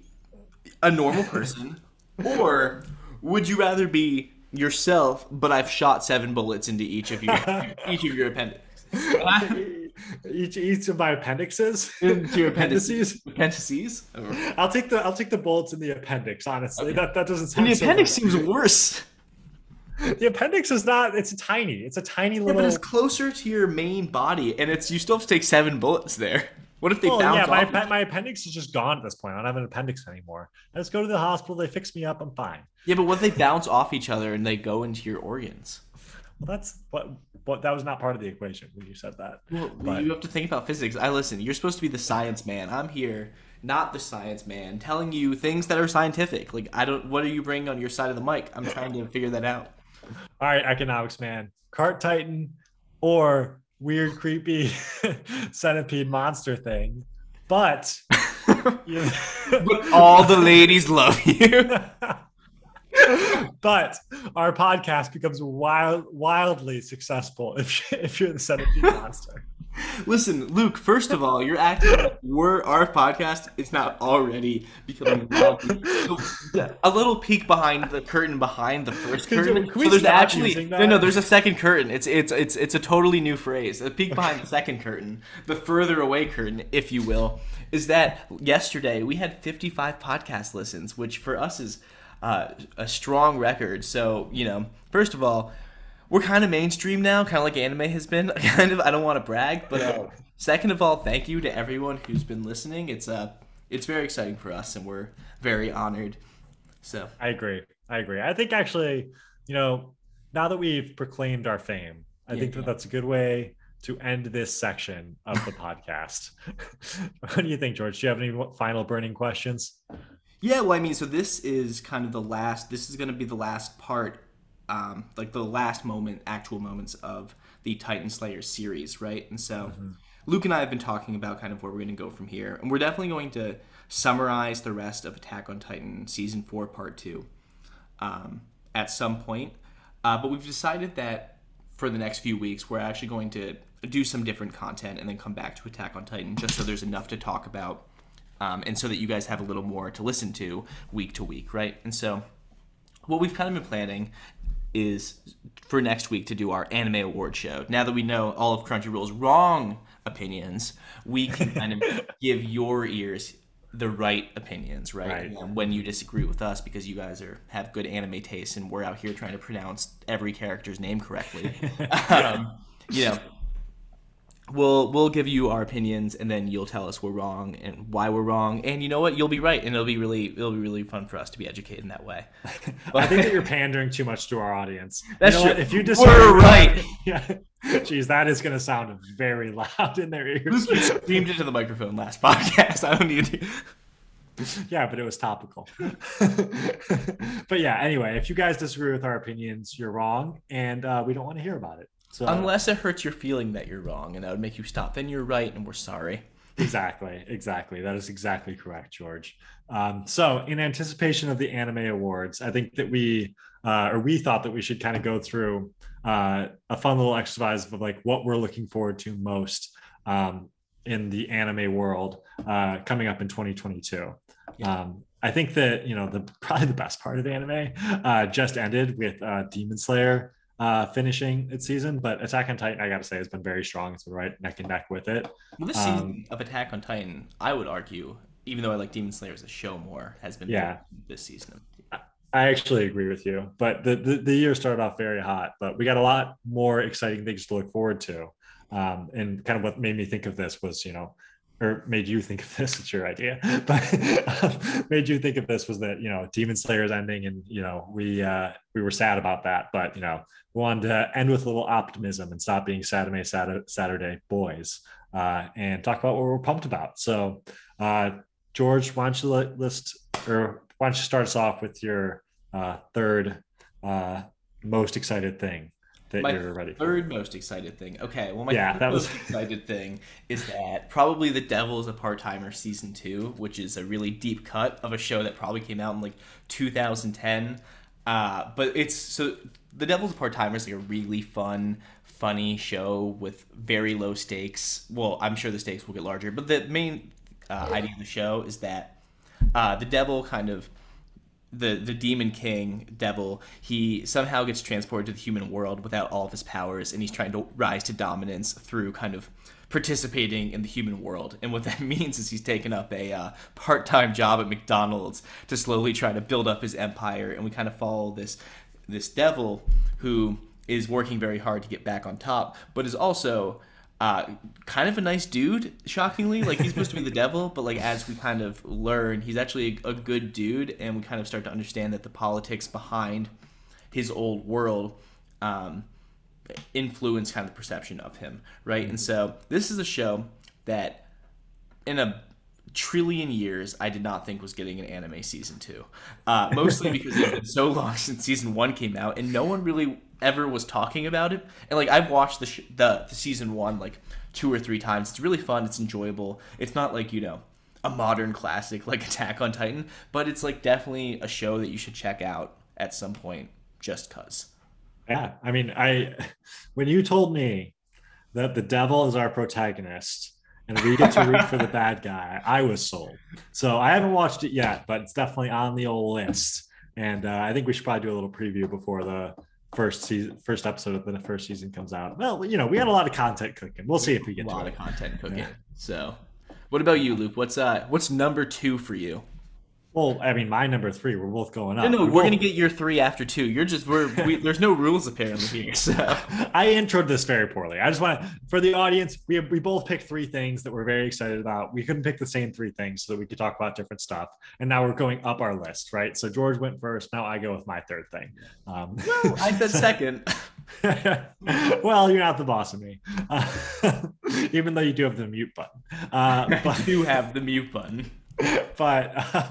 a normal person, or would you rather be yourself? But I've shot seven bullets into each of your each of your appendix? Each each of my appendixes? Into your appendices? Appendices? Oh. I'll take the i'll take the bullets in the appendix honestly. Okay. that that doesn't sound and the appendix so seems worse the appendix is not it's a tiny it's a tiny little yeah, but it's closer to your main body and it's you still have to take seven bullets there what if they well, bounce yeah my, my appendix is just gone at this point i don't have an appendix anymore i just go to the hospital they fix me up i'm fine yeah but what if they bounce off each other and they go into your organs well, that's what, but that was not part of the equation when you said that. Well, but, you have to think about physics. I listen. You're supposed to be the science man. I'm here, not the science man, telling you things that are scientific. Like I don't. What are you bringing on your side of the mic? I'm trying to figure that out. All right, economics man, cart titan, or weird, creepy centipede monster thing, but. but all the ladies love you. but our podcast becomes wild, wildly successful if, if you're the centipede monster. Listen, Luke. First of all, you're acting like we're our podcast is not already becoming a little peek behind the curtain behind the first curtain. So there's actually no, no. There's a second curtain. It's it's it's it's a totally new phrase. A peek behind the second curtain, the further away curtain, if you will, is that yesterday we had 55 podcast listens, which for us is uh, a strong record. So you know, first of all, we're kind of mainstream now, kind of like anime has been. Kind of, I don't want to brag, but uh, second of all, thank you to everyone who's been listening. It's uh, it's very exciting for us, and we're very honored. So I agree. I agree. I think actually, you know, now that we've proclaimed our fame, I yeah, think that yeah. that's a good way to end this section of the podcast. what do you think, George? Do you have any final burning questions? Yeah, well, I mean, so this is kind of the last. This is going to be the last part um, like the last moment, actual moments of the Titan Slayer series, right? And so mm-hmm. Luke and I have been talking about kind of where we're going to go from here, and we're definitely going to summarize the rest of Attack on Titan season four, part two, um, at some point. Uh, but we've decided that for the next few weeks, we're actually going to do some different content and then come back to Attack on Titan, just so there's enough to talk about, um, and so that you guys have a little more to listen to week to week, right? And so what we've kind of been planning is for next week to do our anime award show. Now that we know all of Crunchyroll's wrong opinions, we can kind of give your ears the right opinions, right? right. when you disagree with us because you guys are have good anime taste and we're out here trying to pronounce every character's name correctly. um, you know, we'll we'll give you our opinions and then you'll tell us we're wrong and why we're wrong and you know what you'll be right and it'll be really it'll be really fun for us to be educated in that way i think that you're pandering too much to our audience that's you know true if you just we're right yeah Jeez, that is going to sound very loud in their ears. Screamed into the microphone last podcast. I don't need to. yeah, but it was topical. but yeah, anyway, if you guys disagree with our opinions, you're wrong, and uh, we don't want to hear about it. So unless it hurts your feeling that you're wrong and that would make you stop, then you're right, and we're sorry. exactly, exactly. That is exactly correct, George. Um, so, in anticipation of the anime awards, I think that we, uh, or we thought that we should kind of go through uh, a fun little exercise of like what we're looking forward to most um, in the anime world uh, coming up in 2022. Yeah. Um, I think that you know the probably the best part of anime uh, just ended with uh, Demon Slayer uh, finishing its season, but Attack on Titan, I gotta say, has been very strong. It's been right neck and neck with it. Well, this um, season of Attack on Titan, I would argue, even though I like Demon Slayer as a show more, has been yeah this season. I actually agree with you, but the, the, the year started off very hot, but we got a lot more exciting things to look forward to. Um, and kind of what made me think of this was, you know, or made you think of this it's your idea but um, made you think of this was that you know demon slayer is ending and you know we uh we were sad about that but you know we wanted to end with a little optimism and stop being saturday saturday boys uh and talk about what we're pumped about. So uh george why don't you list or why don't you start us off with your uh third uh most excited thing that my you're ready third most excited thing. Okay well my yeah, that most was... excited thing is that probably the devil is a part-timer season two which is a really deep cut of a show that probably came out in like 2010 uh, but it's so the devil's a part-timer is like a really fun funny show with very low stakes. Well i'm sure the stakes will get larger but the main uh, idea of the show is that uh, the devil kind of the the demon king devil he somehow gets transported to the human world without all of his powers and he's trying to rise to dominance through kind of participating in the human world. And what that means is he's taken up a uh, part-time job at mcdonald's to slowly try to build up his empire and we kind of follow this this devil who is working very hard to get back on top but is also uh, kind of a nice dude, shockingly. Like he's supposed to be the devil, but like as we kind of learn, he's actually a, a, good dude, and we kind of start to understand that the politics behind his old world um, influence kind of the perception of him, right? Mm-hmm. And so this is a show that, in a trillion years, I did not think was getting an anime season two. Uh, mostly because it's been so long since season one came out, and no one really ever was talking about it. And like I've watched the, sh- the the season one like two or three times. It's really fun. It's enjoyable. It's not like you know a modern classic like Attack on Titan, but it's like definitely a show that you should check out at some point just cuz. Yeah, I mean, I when you told me that the devil is our protagonist and we get to root for the bad guy, I was sold. So I haven't watched it yet, but it's definitely on the old list. And uh, I think we should probably do a little preview before the first season, first episode of the first season comes out. Well, you know, we had a lot of content cooking. We'll see if we get a lot of content cooking. Yeah. So, what about you, Luke? What's uh, what's number two for you? Well, I mean, my number three, we're both going up. No, no, we're, we're gonna get your three after two. You're just we're we, there's no rules apparently here. So I introed this very poorly. I just want to for the audience, we have, we both picked three things that we're very excited about. We couldn't pick the same three things so that we could talk about different stuff. And now we're going up our list, right? So George went first. Now I go with my third thing. Um, no, I said second. well, you're not the boss of me, uh, even though you do have the mute button. Uh, but, I do have the mute button. but uh,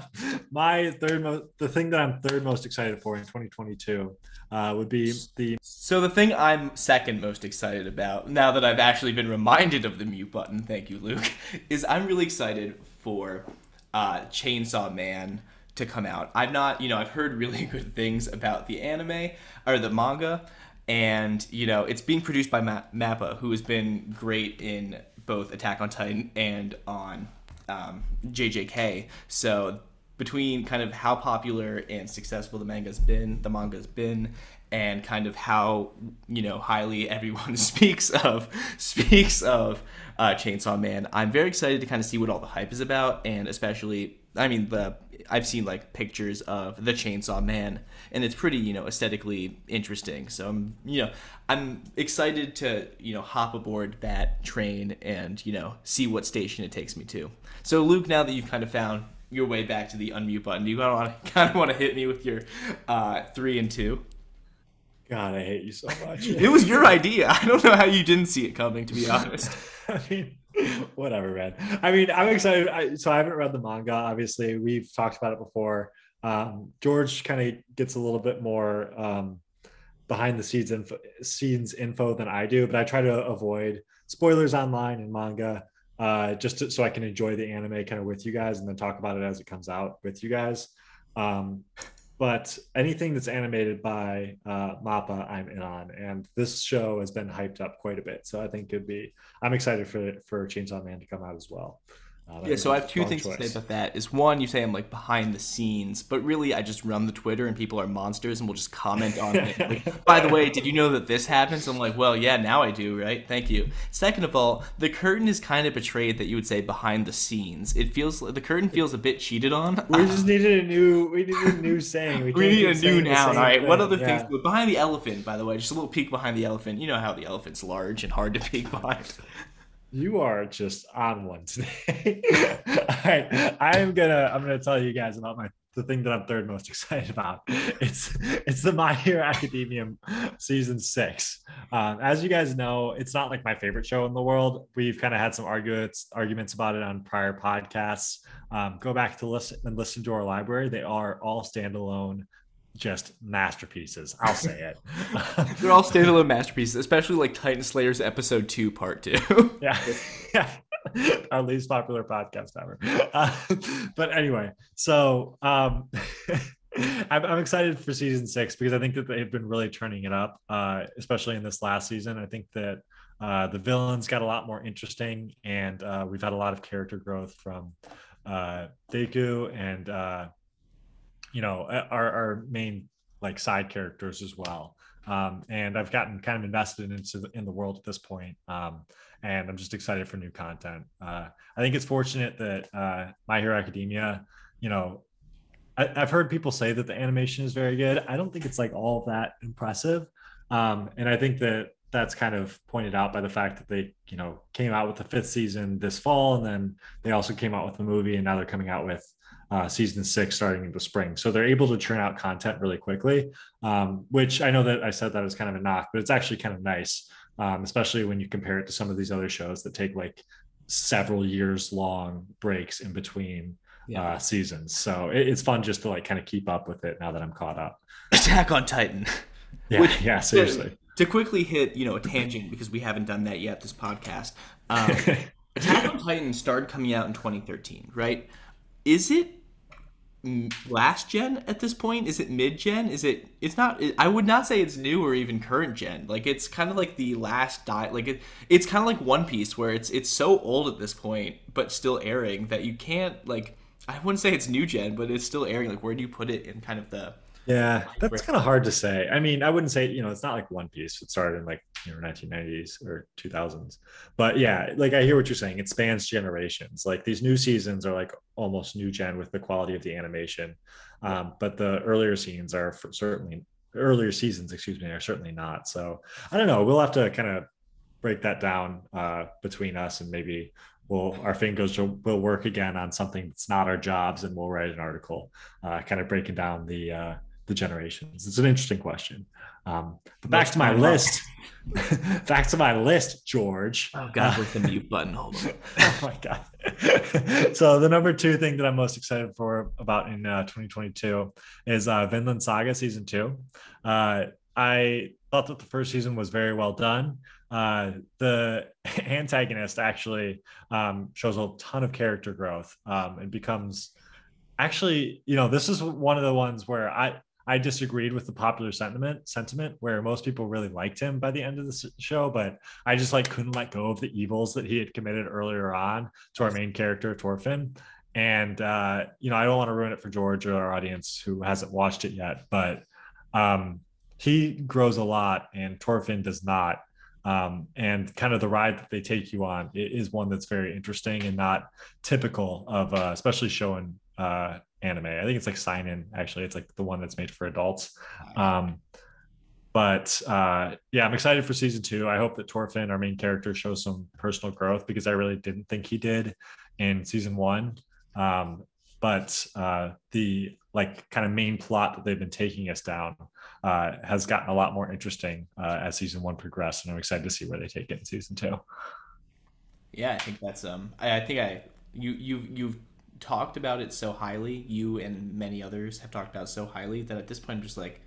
my third most, the thing that I'm third most excited for in 2022 uh, would be the. So the thing I'm second most excited about, now that I've actually been reminded of the mute button, thank you, Luke, is I'm really excited for uh, Chainsaw Man to come out. I've not, you know, I've heard really good things about the anime or the manga, and you know, it's being produced by Ma- Mappa, who has been great in both Attack on Titan and on um, JJK. So between kind of how popular and successful the manga's been, the manga's been, and kind of how you know highly everyone speaks of speaks of uh, Chainsaw Man, I'm very excited to kind of see what all the hype is about, and especially, I mean, the I've seen like pictures of the Chainsaw Man, and it's pretty you know aesthetically interesting. So I'm you know I'm excited to you know hop aboard that train and you know see what station it takes me to. So Luke, now that you've kind of found your way back to the unmute button, do you kind of want to kind of want to hit me with your uh, three and two. God, I hate you so much. it was your idea. I don't know how you didn't see it coming, to be honest. I mean, whatever, man. I mean, I'm excited. I, so I haven't read the manga. Obviously, we've talked about it before. Um, George kind of gets a little bit more um, behind the scenes info, scenes info than I do, but I try to avoid spoilers online and manga uh, just to, so I can enjoy the anime kind of with you guys and then talk about it as it comes out with you guys. Um, but anything that's animated by uh, Mappa, I'm in on, and this show has been hyped up quite a bit. So I think it'd be. I'm excited for for Chainsaw Man to come out as well. Uh, yeah, so I have two things choice. to say about that. Is one, you say I'm like behind the scenes, but really I just run the Twitter and people are monsters and will just comment on it. Like, By the way, did you know that this happens? I'm like, well, yeah, now I do, right? Thank you. Second of all, the curtain is kind of betrayed that you would say behind the scenes. It feels the curtain feels a bit cheated on. We just needed a new, we needed a new saying. We, we need a new noun. All right, thing. what other yeah. things? Behind the elephant, by the way, just a little peek behind the elephant. You know how the elephant's large and hard to peek behind. You are just on one today. All right, I'm gonna I'm gonna tell you guys about my the thing that I'm third most excited about. It's it's the My Hero Academia season six. Um, as you guys know, it's not like my favorite show in the world. We've kind of had some arguments arguments about it on prior podcasts. Um, go back to listen and listen to our library. They are all standalone just masterpieces. I'll say it. They're all standalone masterpieces, especially like Titan Slayers episode two, part two. yeah. yeah. Our least popular podcast ever. Uh, but anyway, so um, I'm, I'm, excited for season six because I think that they've been really turning it up, uh, especially in this last season. I think that uh, the villains got a lot more interesting, and uh, we've had a lot of character growth from uh, Deku and uh, you know our, our main like side characters as well. Um, and i've gotten kind of invested into the, in the world at this point um, and i'm just excited for new content. Uh, i think it's fortunate that uh, my hero academia you know I, have heard people say that the animation is very good. I don't think it's like all that impressive. Um, and i think that that's kind of pointed out by the fact that they you know came out with the fifth season this fall and then they also came out with the movie and now they're coming out with uh, season six starting in the spring. So they're able to churn out content really quickly, um, which I know that I said that as kind of a knock, but it's actually kind of nice, um, especially when you compare it to some of these other shows that take like several years long breaks in between yeah. uh, seasons. So it, it's fun just to like kind of keep up with it now that I'm caught up. Attack on Titan. Yeah, Which, yeah, seriously. To, to, quickly hit, you know, a tangent because we haven't done that yet this podcast. Um, Attack on Titan started coming out in 2013, right? Is it last gen at this point? Is it mid gen? Is it? It's not. I would not say it's new or even current gen. Like it's kind of like the last die. Like it, it's kind of like One Piece where it's it's so old at this point, but still airing that you can't like. I wouldn't say it's new gen, but it's still airing. Like where do you put it in kind of the yeah, that's kind of hard to say. I mean, I wouldn't say, you know, it's not like One Piece. It started in like, you know, 1990s or 2000s. But yeah, like I hear what you're saying. It spans generations. Like these new seasons are like almost new gen with the quality of the animation. Um, but the earlier scenes are certainly earlier seasons, excuse me, are certainly not. So I don't know. We'll have to kind of break that down uh, between us and maybe we'll our fingers will, work again on something that's not our jobs and we'll write an article uh, kind of breaking down the uh, the generations? It's an interesting question. Um, but back to my list. back to my list, George. Oh God, where's the mute button? Hold on. oh my God. so the number two thing that I'm most excited for about in uh, 2022 is uh, Vinland Saga season two. Uh, I thought that the first season was very well done. Uh, the antagonist actually um, shows a ton of character growth um, and becomes actually, you know, this is one of the ones where I I disagreed with the popular sentiment sentiment where most people really liked him by the end of the show, but I just like couldn't let go of the evils that he had committed earlier on to our main character Thorfinn. And uh, you know, I don't want to ruin it for George or our audience who hasn't watched it yet, but um, he grows a lot and Thorfinn does not. Um, and kind of the ride that they take you on is one that's very interesting and not typical of, uh, especially showing uh, anime. I think it's like Seinen, actually. It's like the one that's made for adults. Um, but uh, yeah, I'm excited for season two. I hope that Thorfinn, our main character, shows some personal growth because I really didn't think he did in season one. Um, but uh, the like kind of main plot that they've been taking us down uh, has gotten a lot more interesting uh, as season one progressed, and I'm excited to see where they take it in season two. Yeah, I think that's um, I, I think I you you you've talked about it so highly, you and many others have talked about it so highly that at this point I'm just like,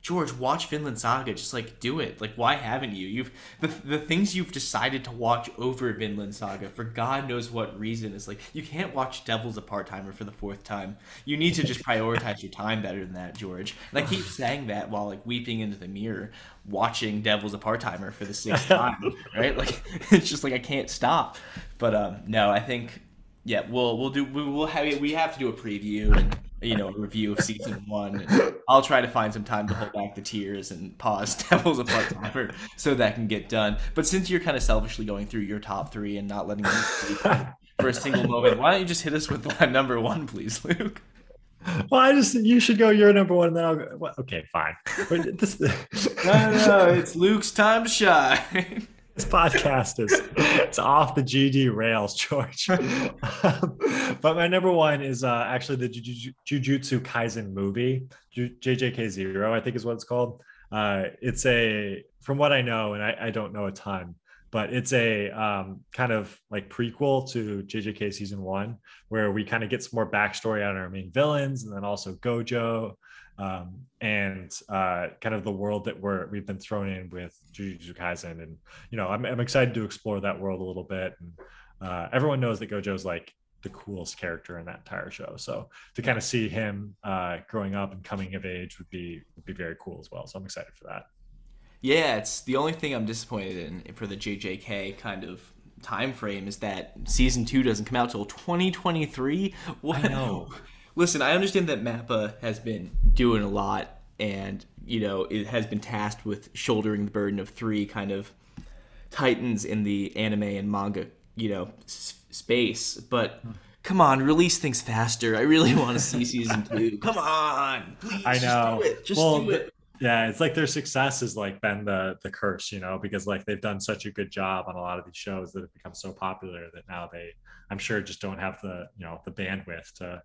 George, watch Vinland Saga. Just like do it. Like, why haven't you? You've the, the things you've decided to watch over Vinland Saga for God knows what reason is like you can't watch Devil's a part timer for the fourth time. You need to just prioritize your time better than that, George. And I keep saying that while like weeping into the mirror, watching Devil's a part timer for the sixth time. right? Like it's just like I can't stop. But um, no, I think yeah, we'll we'll do we will have we have to do a preview and you know a review of season one. I'll try to find some time to hold back the tears and pause Devil's a Part-Timer so that can get done. But since you're kind of selfishly going through your top three and not letting me for a single moment, why don't you just hit us with number one, please, Luke? Well, I just you should go. You're number one, and then I'll go. Well, okay, fine. This, no, no, it's Luke's time to shine this podcast is it's off the GD rails, George. um, but my number one is uh, actually the Jujutsu Kaisen movie, JJK Zero, I think is what it's called. Uh, it's a, from what I know, and I, I don't know a ton, but it's a um, kind of like prequel to JJK season one, where we kind of get some more backstory on our main villains, and then also Gojo, um, and uh, kind of the world that we're we've been thrown in with Jujutsu Kaisen, and you know I'm, I'm excited to explore that world a little bit. And uh, everyone knows that Gojo's like the coolest character in that entire show, so to kind of see him uh, growing up and coming of age would be would be very cool as well. So I'm excited for that. Yeah, it's the only thing I'm disappointed in for the JJK kind of time frame is that season two doesn't come out till 2023. What? I know. listen, I understand that Mappa has been doing a lot, and you know it has been tasked with shouldering the burden of three kind of titans in the anime and manga, you know, s- space. But come on, release things faster. I really want to see season two. Come on, please, I know. Just do it. Just well, do it. Yeah, it's like their success has like been the the curse, you know, because like they've done such a good job on a lot of these shows that have become so popular that now they, I'm sure, just don't have the you know the bandwidth to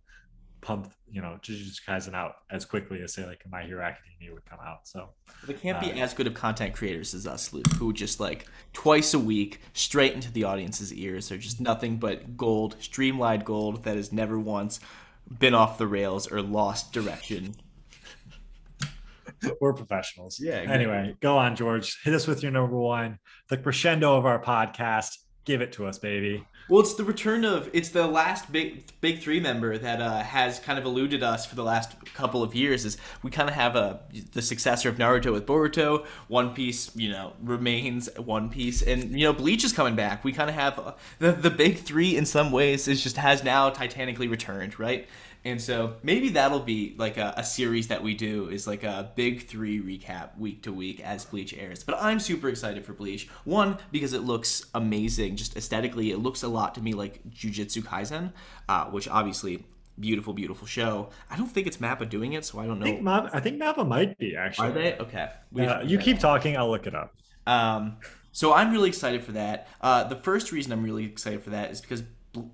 pump you know Jujutsu Kaisen out as quickly as say like My Hero Academia would come out. So they can't be uh, as good of content creators as us, Luke, who just like twice a week straight into the audience's ears. They're just nothing but gold, streamlined gold that has never once been off the rails or lost direction. We're professionals. Yeah. Exactly. Anyway, go on, George. Hit us with your number one, the crescendo of our podcast. Give it to us, baby. Well, it's the return of it's the last big big three member that uh, has kind of eluded us for the last couple of years. Is we kind of have a the successor of Naruto with Boruto. One Piece, you know, remains One Piece, and you know Bleach is coming back. We kind of have uh, the the big three in some ways is just has now titanically returned, right? And so maybe that'll be like a, a, series that we do is like a big three recap week to week as Bleach airs. But I'm super excited for Bleach. One, because it looks amazing, just aesthetically, it looks a lot to me like Jujutsu Kaisen, uh, which obviously beautiful, beautiful show. I don't think it's Mappa doing it, so I don't know. I think, Mappa, I think Mappa might be actually. Are they okay? Uh, you keep talking. I'll look it up. Um, so I'm really excited for that. Uh, the first reason I'm really excited for that is because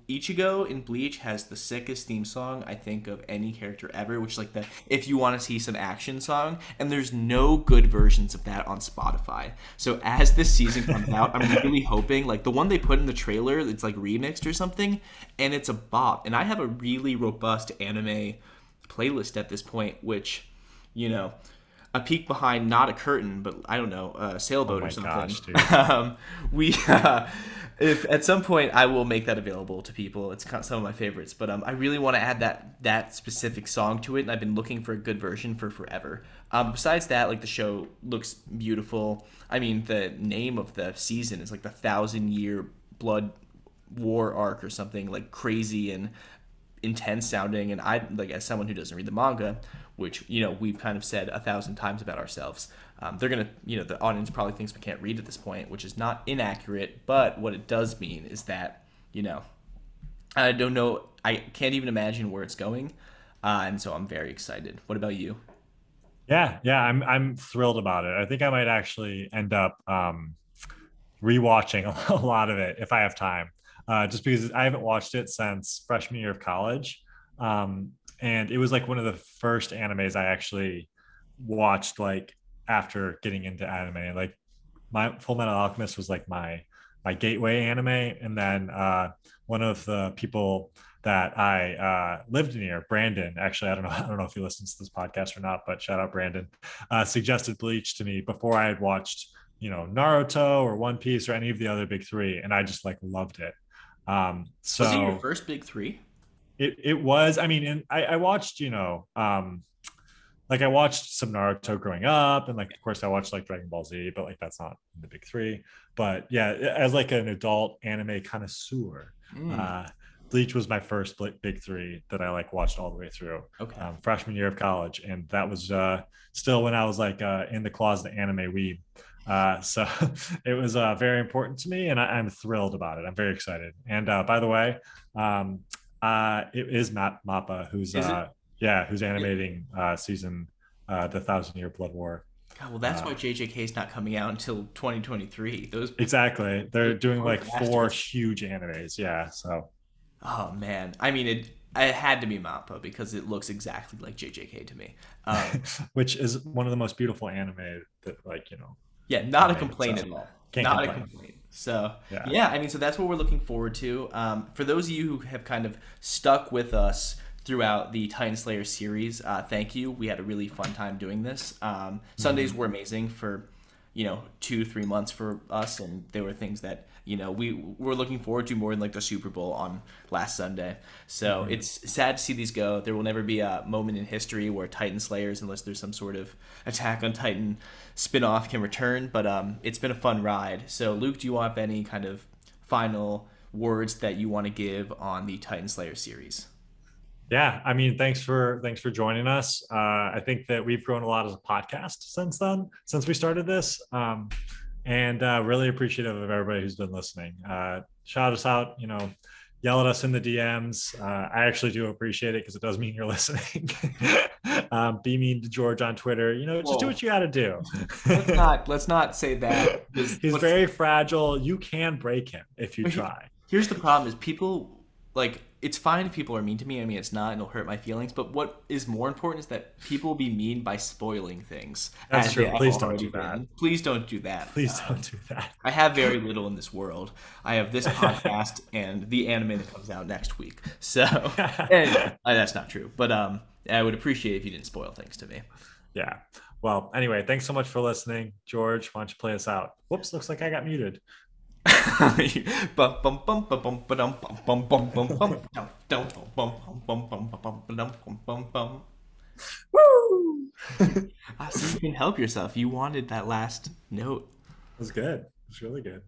Ichigo in Bleach has the sickest theme song I think of any character ever, which is like the if you want to see some action song, and there's no good versions of that on Spotify. So as this season comes out, I'm really hoping like the one they put in the trailer, it's like remixed or something, and it's a bop. And I have a really robust anime playlist at this point, which you know a peek behind not a curtain, but I don't know, a sailboat Oh or something. gosh, um, we, uh, if at some point I will make that available to people. It's some of my favorites, but um, I really want to add that that specific song to it, and I've been looking for a good version for forever. Um, besides that, like the show looks beautiful. I mean, the name of the season is like the Thousand Year Blood War arc or something like crazy and intense sounding and i like as someone who doesn't read the manga which you know we've kind of said a thousand times about ourselves um, they're gonna you know the audience probably thinks we can't read at this point which is not inaccurate but what it does mean is that you know i don't know i can't even imagine where it's going uh, and so i'm very excited. What about you? Yeah, yeah, I'm I'm thrilled about it. I think I might actually end up um, rewatching a lot of it if I have time, uh, just because I haven't watched it since freshman year of college, um, and it was like one of the first animes I actually watched like after getting into anime. Like my Full Metal Alchemist was like my my gateway anime, and then uh, one of the people that I uh, lived near, Brandon. Actually, I don't know. I don't know if he listens to this podcast or not, but shout out Brandon. Uh, suggested Bleach to me before I had watched, you know, Naruto or One Piece or any of the other big three, and I just like loved it. Um, so was it your first big three it it was. I mean, and I, I watched, you know, um, like I watched some Naruto growing up, and like of course I watched like Dragon Ball Z, but like that's not in the big three. But yeah, as like an adult anime connoisseur, Mm, uh, Bleach was my first big three that I like watched all the way through okay um, freshman year of college, and that was uh, still when I was like uh, in the closet anime weeb. Uh, so it was uh, very important to me, and I, I'm thrilled about it. I'm very excited. And uh, by the way, um, uh, it is Matt Mappa who's Is it? Yeah who's animating uh, season uh, the Thousand Year Blood War. God, well that's uh, why jjk is not coming out until 2023 those Exactly, they're doing like four huge animes. Yeah, so Oh man, I mean it. It had to be Mappa because it looks exactly like JJK to me. Um, which is one of the most beautiful anime that like you know yeah, not a complaint at all. can't not a complaint. So Yeah. yeah. I mean, so that's what we're looking forward to. Um, for those of you who have kind of stuck with us throughout the Titan Slayer series, uh, thank you. We had a really fun time doing this. Um, Sundays were amazing for you know two three months for us, and there were things that you know we were looking forward to more than like the Super Bowl on last Sunday. So it's sad to see these go. There will never be a moment in history where Titan Slayers, unless there's some sort of Attack on Titan spin-off, can return. But um, it's been a fun ride. So Luke, do you want any kind of final words that you want to give on the Titan Slayer series? Yeah i mean thanks for thanks for joining us. Uh, i think that we've grown a lot as a podcast since then since we started this. Um, and uh, really appreciative of everybody who's been listening. Uh, shout us out you know yell at us in the dms uh, i actually do appreciate it because it does mean you're listening. Um, be mean to george on twitter you know just do what you got to do. Let's not let's not say that. 'cause he's very fragile. You can break him if you try. Here's the problem: is people like it's fine if people are mean to me. I mean, it's not, and it'll hurt my feelings. But what is more important is that people will be mean by spoiling things. That's true. Please don't do that. been. Please don't do that. please Uh, don't do that I have very little in this world. I have this podcast and the anime that comes out next week. So, and uh, that's not true. But um, I would appreciate if you didn't spoil things to me. Yeah. Well, anyway, thanks so much for listening. George, why don't you play us out? Whoops, looks like I got muted. Woo! Ah, so you can help yourself. You wanted that last note. It was good. It was really good.